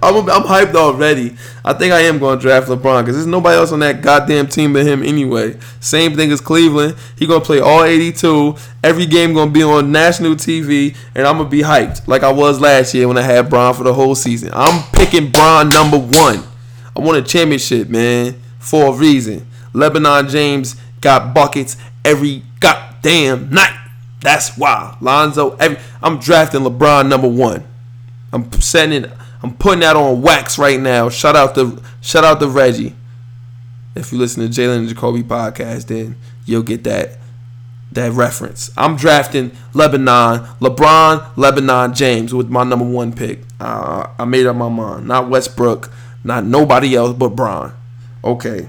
I'm, I'm hyped already. I think I am gonna draft LeBron because there's nobody else on that goddamn team but him anyway. Same thing as Cleveland. He gonna play all 82. Every game gonna be on national TV, and I'm gonna be hyped like I was last year when I had Bron for the whole season. I'm picking Bron number one. I won a championship, man, for a reason. Lebanon James got buckets every goddamn night. That's why Lonzo. Every, I'm drafting LeBron number one. I'm sending. I'm putting that on wax right now. Shout out to shout out to Reggie. If you listen to Jalen and Jacoby podcast, then you'll get that that reference. I'm drafting Lebanon, LeBron, Lebanon James with my number one pick. Uh, I made up my mind. Not Westbrook, not nobody else but Bron. Okay.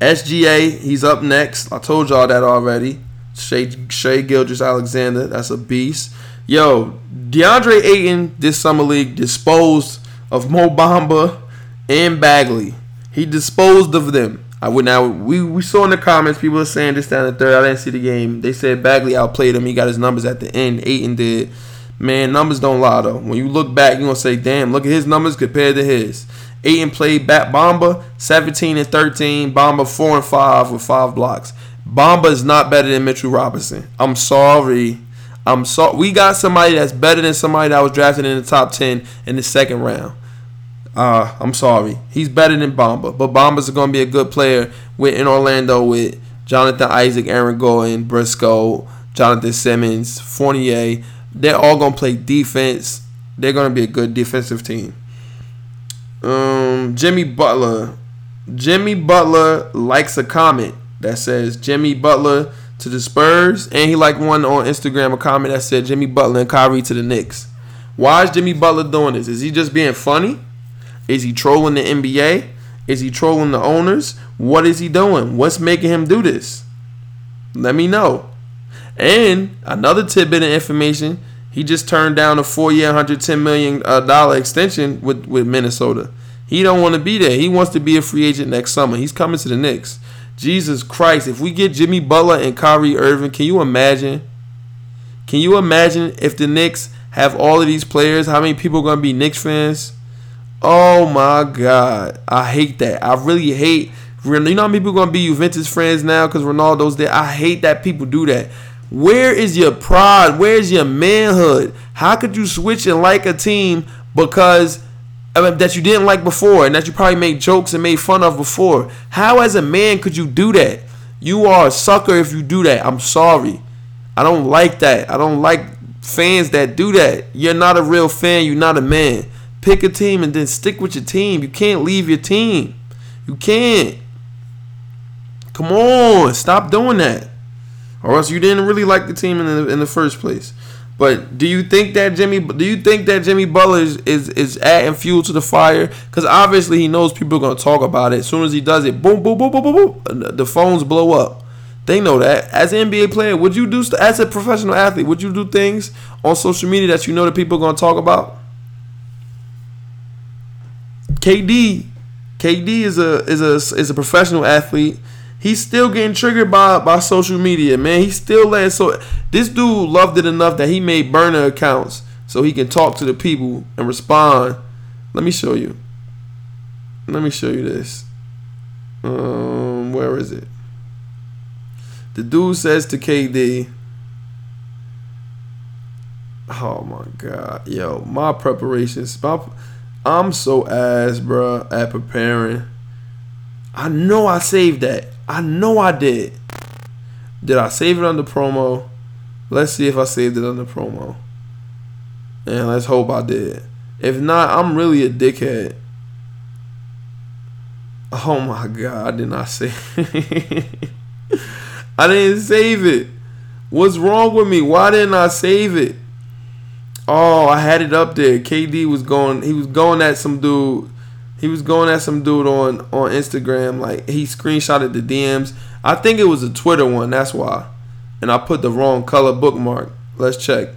SGA, he's up next. I told y'all that already. Shai, Shai Gilgeous-Alexander, that's a beast. Yo, DeAndre Ayton this summer league disposed of Mo Bamba and Bagley. He disposed of them. I would now we, we saw in the comments people are saying this down the third. I didn't see the game. They said Bagley outplayed him. He got his numbers at the end. Ayton did. Man, numbers don't lie though. When you look back, you're gonna say, damn, look at his numbers compared to his. Ayton played bat Bamba 17 and 13. Bamba 4 and 5 with 5 blocks. Bamba is not better than Mitchell Robinson. I'm sorry. I'm so we got somebody that's better than somebody that was drafted in the top 10 in the second round. Uh, I'm sorry. He's better than Bamba. But Bamba's going to be a good player with in Orlando with Jonathan Isaac, Aaron Gordon, Briscoe, Jonathan Simmons, Fournier. They're all going to play defense. They're going to be a good defensive team. Um, Jimmy Butler. Jimmy Butler likes a comment that says Jimmy Butler to the Spurs, and he liked one on Instagram a comment that said Jimmy Butler and Kyrie to the Knicks. Why is Jimmy Butler doing this? Is he just being funny? Is he trolling the NBA? Is he trolling the owners? What is he doing? What's making him do this? Let me know. And another tidbit of information: he just turned down a four-year, hundred ten million uh, dollar extension with with Minnesota. He don't want to be there. He wants to be a free agent next summer. He's coming to the Knicks. Jesus Christ! If we get Jimmy Butler and Kyrie Irving, can you imagine? Can you imagine if the Knicks have all of these players? How many people are gonna be Knicks fans? Oh my God, I hate that. I really hate. You know how many people are gonna be Juventus fans now because Ronaldo's there. I hate that people do that. Where is your pride? Where's your manhood? How could you switch and like a team because that you didn't like before and that you probably made jokes and made fun of before? How, as a man, could you do that? You are a sucker if you do that. I'm sorry. I don't like that. I don't like fans that do that. You're not a real fan. You're not a man. Pick a team and then stick with your team. You can't leave your team. You can't. Come on, stop doing that or else you didn't really like the team in the in the first place. But do you think that Jimmy? Do you think that Jimmy Butler is is, is adding fuel to the fire? Because obviously he knows people are gonna talk about it. As soon as he does it, boom, boom, boom, boom, boom, boom, the phones blow up. They know that. As an NBA player, would you do as a professional athlete? Would you do things on social media that you know that people are gonna talk about? KD, KD is a is a is a professional athlete he's still getting triggered by by social media, man. He still letting so this dude loved it enough that he made burner accounts so he can talk to the people and respond. Let me show you. Let me show you this. Um, where is it? The dude says to KD, "Oh my god, yo, my preparations, my, I'm so ass, bro, at preparing. I know I saved that. I know I did. Did I save it under promo? Let's see if I saved it under promo. And let's hope I did. If not, I'm really a dickhead. Oh my god, I did not save I didn't save it. What's wrong with me? Why didn't I save it? Oh, I had it up there. KD was going he was going at some dude he was going at some dude on on Instagram. Like he screenshotted the DMs. I think it was a Twitter one. That's why. And I put the wrong color bookmark. Let's check.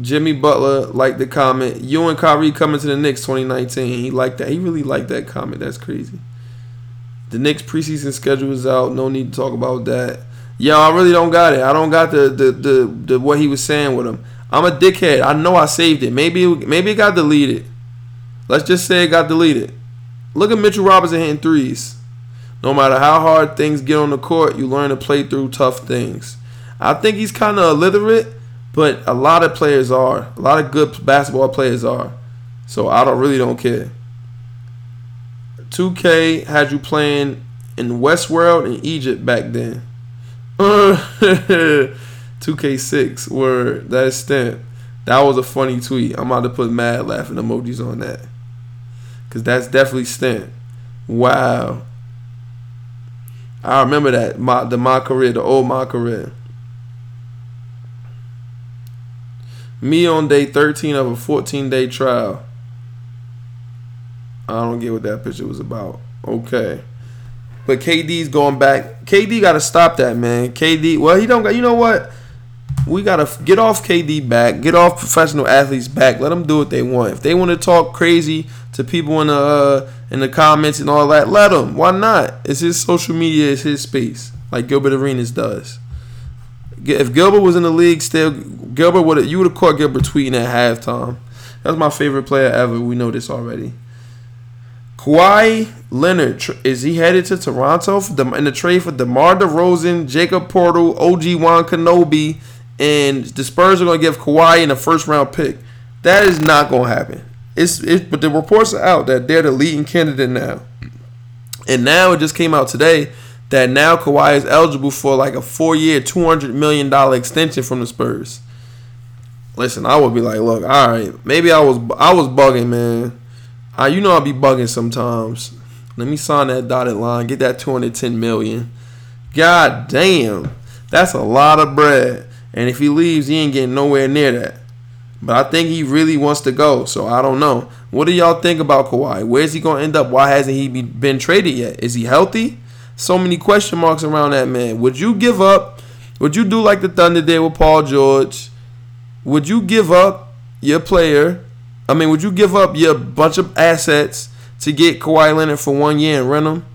Jimmy Butler liked the comment. You and Kyrie coming to the Knicks 2019. He liked that. He really liked that comment. That's crazy. The Knicks preseason schedule is out. No need to talk about that. Yo, I really don't got it. I don't got the the the, the what he was saying with him. I'm a dickhead. I know I saved it. Maybe maybe it got deleted. Let's just say it got deleted. Look at Mitchell Robinson hitting threes. No matter how hard things get on the court, you learn to play through tough things. I think he's kind of illiterate, but a lot of players are. A lot of good basketball players are. So I don't really don't care. 2K had you playing in Westworld and Egypt back then. 2K6 word that is stamp. That was a funny tweet. I'm about to put mad laughing emojis on that. Cause that's definitely stint. Wow. I remember that my the my career, the old my career. Me on day 13 of a 14 day trial. I don't get what that picture was about. Okay. But KD's going back. KD got to stop that, man. KD, well, he don't got, you know what? We got to get off KD back, get off professional athletes back. Let them do what they want. If they want to talk crazy to people in the uh, in the comments and all that, let them. Why not? It's his social media, it's his space, like Gilbert Arenas does. If Gilbert was in the league still, Gilbert would you would have caught Gilbert tweeting at halftime. That's my favorite player ever. We know this already. Kawhi Leonard is he headed to Toronto the, in the trade for DeMar DeRozan, Jacob Poeltl, OG Juan Kenobi, and the Spurs are going to give Kawhi in a first round pick. That is not going to happen. It's it, but the reports are out that they're the leading candidate now, and now it just came out today that now Kawhi is eligible for like a four year, two hundred million dollar extension from the Spurs. Listen, I would be like, look, all right, maybe I was I was bugging, man. I, you know I be bugging sometimes. Let me sign that dotted line, get that two hundred ten million. God damn, that's a lot of bread. And if he leaves, he ain't getting nowhere near that. But I think he really wants to go. So I don't know. What do y'all think about Kawhi? Where's he going to end up? Why hasn't he been traded yet? Is he healthy? So many question marks around that man. Would you give up? Would you do like the Thunder did with Paul George? Would you give up your player? I mean, would you give up your bunch of assets to get Kawhi Leonard for one year and rent him?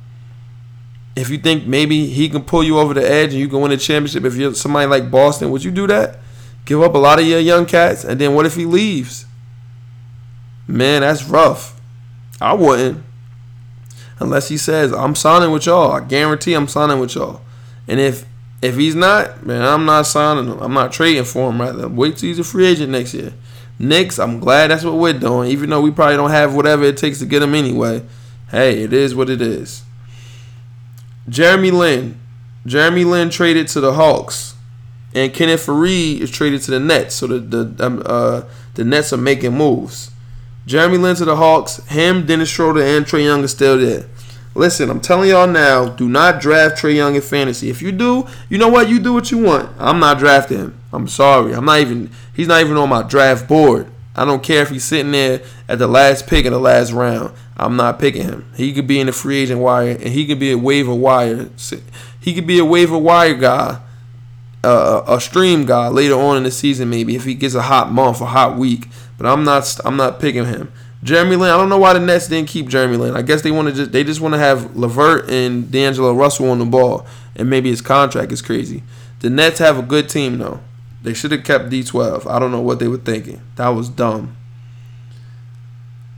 If you think maybe he can pull you over the edge and you can win a championship, if you're somebody like Boston, would you do that? Give up a lot of your young cats, and then what if he leaves? Man, that's rough. I wouldn't. Unless he says, I'm signing with y'all. I guarantee I'm signing with y'all. And if if he's not, man, I'm not signing him. I'm not trading for him, rather. Wait till he's a free agent next year. Knicks, I'm glad that's what we're doing. Even though we probably don't have whatever it takes to get him anyway. Hey, it is what it is. Jeremy Lin. Jeremy Lin traded to the Hawks. And Kenneth Faried is traded to the Nets. So the the um, uh, the Nets are making moves. Jeremy Lin to the Hawks. Him, Dennis Schroeder, and Trae Young are still there. Listen, I'm telling y'all now, do not draft Trae Young in fantasy. If you do, you know what? You do what you want. I'm not drafting him. I'm sorry. I'm not even he's not even on my draft board. I don't care if he's sitting there at the last pick in the last round. I'm not picking him. He could be in the free agent wire and he could be a waiver wire. He could be a waiver wire guy, uh, a stream guy later on in the season maybe if he gets a hot month, a hot week. But I'm not. I'm not picking him. Jeremy Lin. I don't know why the Nets didn't keep Jeremy Lin. I guess they want to just. They just want to have LeVert and D'Angelo Russell on the ball, and maybe his contract is crazy. The Nets have a good team though. They should have kept D12. I don't know what they were thinking. That was dumb.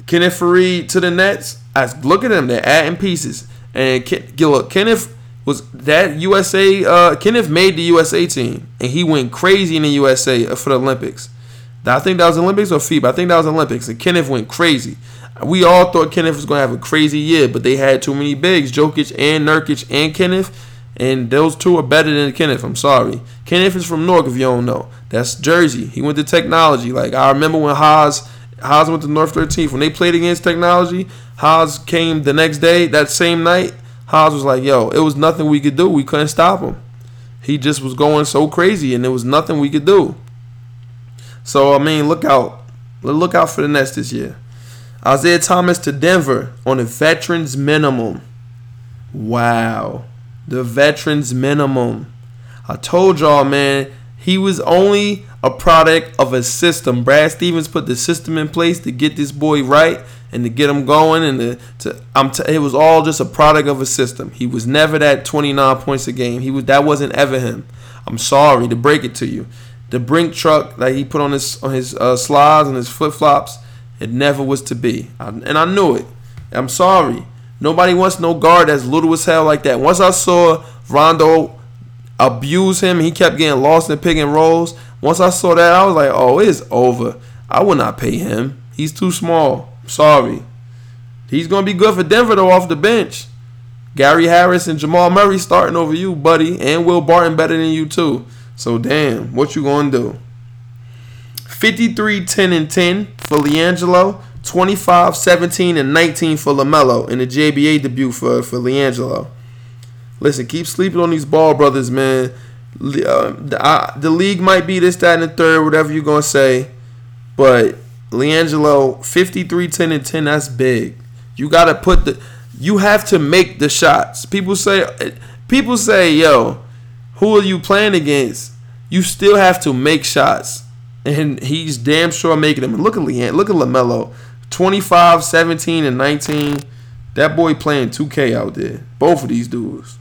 Kenneth Faried to the Nets. I look at them. They're adding pieces. And look, Kenneth was that USA. Uh, Kenneth made the USA team, and he went crazy in the USA for the Olympics. I think that was Olympics or FIBA. I think that was Olympics. And Kenneth went crazy. We all thought Kenneth was to have a crazy year, but they had too many bigs, Jokic and Nurkic and Kenneth. And those two are better than Kenneth. I'm sorry. Kenneth is from Newark, if you don't know. That's Jersey. He went to technology. Like, I remember when Haas, Haas went to North 13th. When they played against technology, Haas came the next day, that same night. Haas was like, yo, it was nothing we could do. We couldn't stop him. He just was going so crazy, and there was nothing we could do. So I mean, look out, look out for the Nets this year. Isaiah Thomas to Denver on a veterans minimum. Wow, the veterans minimum. I told y'all, man, he was only a product of a system. Brad Stevens put the system in place to get this boy right and to get him going, and to, to I'm t- it was all just a product of a system. He was never that 29 points a game. He was that wasn't ever him. I'm sorry to break it to you the brink truck that he put on his on his uh, slides and his flip flops, it never was to be, I, and I knew it. I'm sorry. Nobody wants no guard that's little as hell like that. Once I saw Rondo abuse him, he kept getting lost in pick and rolls. Once I saw that, I was like, oh, it's over. I will not pay him. He's too small. Sorry. He's gonna be good for Denver though off the bench. Gary Harris and Jamal Murray starting over you, buddy, and Will Barton better than you too. So damn, what you gonna do? 53, 10, and 10 for LiAngelo. 25, 17, and 19 for LaMelo in the JBA debut for, for LiAngelo. Listen, keep sleeping on these ball brothers, man. Uh, the, uh, the league might be this, that, and the third, whatever you're going to say. But LiAngelo, 53, 10, and 10, that's big. You got to put the, you have to make the shots. People say, people say, yo, who are you playing against? You still have to make shots. And he's damn sure making them. Look at Leanne. Look at LaMelo. 25, 17, and 19. That boy playing 2K out there. Both of these dudes.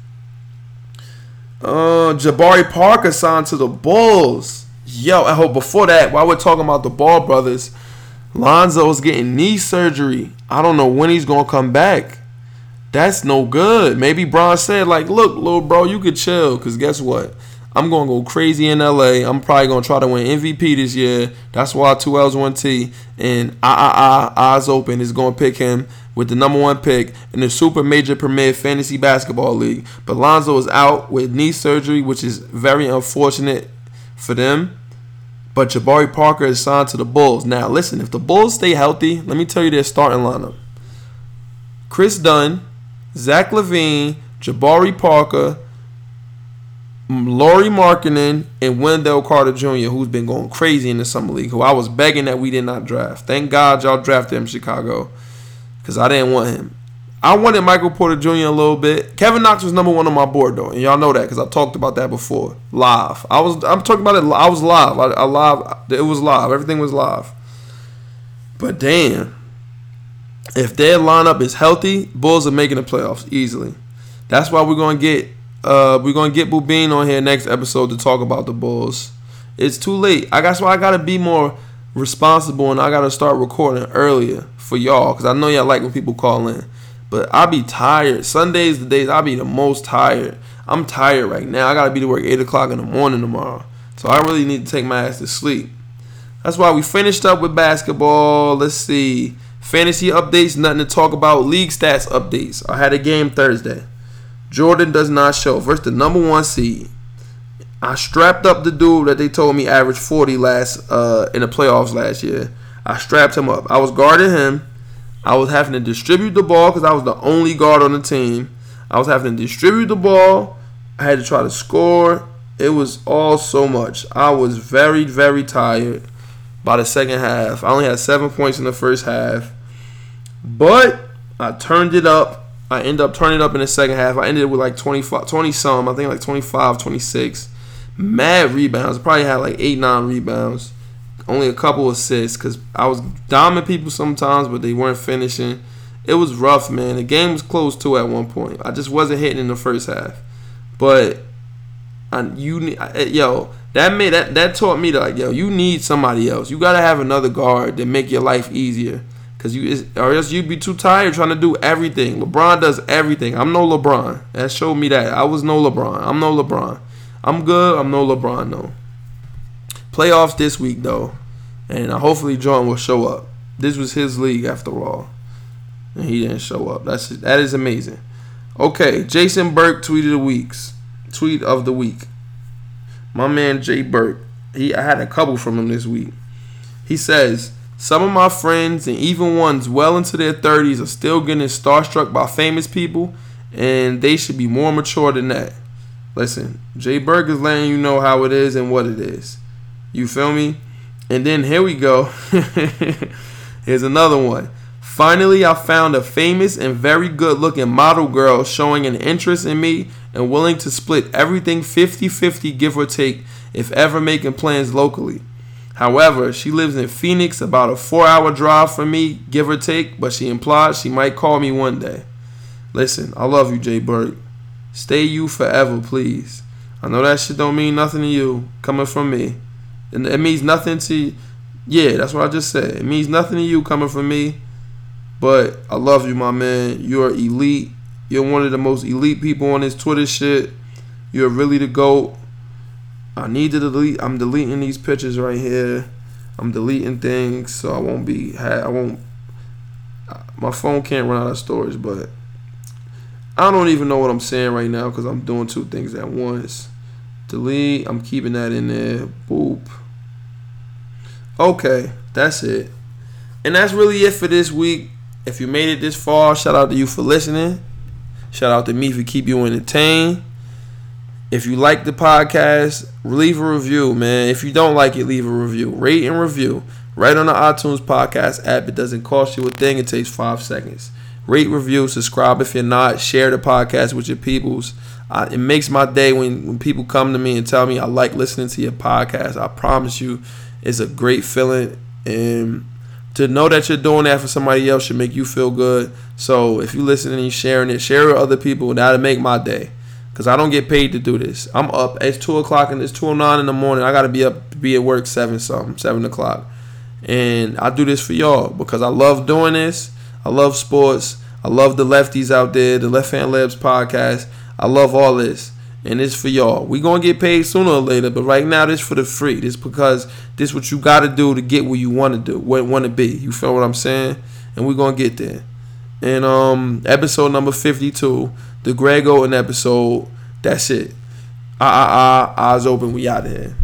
Uh, Jabari Parker signed to the Bulls. Yo, I hope before that, while we're talking about the Ball brothers, Lonzo's getting knee surgery. I don't know when he's gonna come back. That's no good. Maybe Bron said, like, look, little bro, you could chill. Because guess what? I'm to go crazy in LA. I'm probably to try to win MVP this year. That's why 2 L's 1 T. And I, I, I, Eyes Open is to pick him with the number one pick in the Super Major Premier Fantasy Basketball League. But Lonzo is out with knee surgery, which is very unfortunate for them. But Jabari Parker is signed to the Bulls. Now, listen, if the Bulls stay healthy, let me tell you their starting lineup Kris Dunn, Zach LaVine, Jabari Parker, Lauri Markkanen and Wendell Carter Jr., who's been going crazy in the summer league, who I was begging that we did not draft. Thank God y'all drafted him, Chicago, because I didn't want him. I wanted Michael Porter Jr. a little bit. Kevin Knox was number one on my board though, and y'all know that because I talked about that before live. I was I'm talking about it. I was live. I, I live. It was live. Everything was live. But damn, if their lineup is healthy, Bulls are making the playoffs easily. That's why we're gonna get uh, we're gonna get Bubine on here next episode to talk about the Bulls. It's too late. I guess why I gotta be more responsible and I gotta start recording earlier for y'all because I know y'all like when people call in. But I be tired. Sundays the days I be the most tired. I'm tired right now. I gotta be to work eight o'clock in the morning tomorrow. So I really need to take my ass to sleep. That's why we finished up with basketball. Let's see. Fantasy updates, nothing to talk about. League stats updates. I had a game Thursday. Jordan does not show. Versus the number one seed. I strapped up the dude that they told me averaged 40 last uh, in the playoffs last year. I strapped him up. I was guarding him. I was having to distribute the ball because I was the only guard on the team. I was having to distribute the ball. I had to try to score. It was all so much. I was very, very tired by the second half. I only had seven points in the first half. But I turned it up I ended up turning it up in the second half. I ended with like 25, 20 some, I think like 25, 26. Mad rebounds. I probably had like 8, 9 rebounds. Only a couple assists because I was dominating people sometimes, but they weren't finishing. It was rough, man. The game was close too at one point. I just wasn't hitting in the first half. But I, you, I, eh, yo, that made that that taught me to like, yo, you need somebody else. You gotta have another guard that make your life easier. Cause you or else you'd be too tired trying to do everything. LeBron does everything. I'm no LeBron. That showed me that. I was no LeBron. I'm no LeBron. I'm good. I'm no LeBron. No. Playoffs this week though, and uh, hopefully Jordan will show up. This was his league after all, and he didn't show up. That's that is amazing. Okay, Jason Burke tweeted the weeks. Tweet of the week. My man Jay Burke. He I had a couple from him this week. He says. Some of my friends and even ones well into their 30s are still getting starstruck by famous people, and they should be more mature than that. Listen, Jay Berg is letting you know how it is and what it is. You feel me? And then here we go. Here's another one. Finally, I found a famous and very good looking model girl showing an interest in me and willing to split everything 50 50, give or take, if ever making plans locally. However, she lives in Phoenix, about a four hour drive from me, give or take, but she implied she might call me one day. Listen, I love you, Jay Burke. Stay you forever, please. I know that shit don't mean nothing to you coming from me. And it means nothing to Yeah, that's what I just said. It means nothing to you coming from me. But I love you, my man. You're elite. You're one of the most elite people on this Twitter shit. You're really the GOAT. I need to delete. I'm deleting these pictures right here. I'm deleting things so I won't be. I won't. My phone can't run out of storage, but I don't even know what I'm saying right now because I'm doing two things at once. Delete. I'm keeping that in there. Boop. Okay, that's it. And that's really it for this week. If you made it this far, shout out to you for listening. Shout out to me for keep you entertained. If you like the podcast, leave a review, man. If you don't like it, leave a review. Rate and review. Right on the iTunes podcast app. It doesn't cost you a thing. It takes five seconds. Rate, review, subscribe if you're not. Share the podcast with your peoples. Uh, it makes my day when, when people come to me and tell me I like listening to your podcast. I promise you, it's a great feeling. And to know that you're doing that for somebody else should make you feel good. So if you're listening and you're sharing it, share it with other people. That'll make my day because I don't get paid to do this. I'm up. It's two o'clock and it's two o oh nine in the morning. I gotta be up, be at work seven something, seven o'clock, and I do this for y'all because I love doing this. I love sports. I love the lefties out there, the Left Hand Layups podcast. I love all this, and it's for y'all. We gonna get paid sooner or later, but right now this for the free. This because this what you gotta do to get what you want to do, what want to be. You feel what I'm saying? And we gonna get there. And um, episode number fifty two the Greg Oden episode. That's it. Ah, ah, ah, eyes open. We out of here.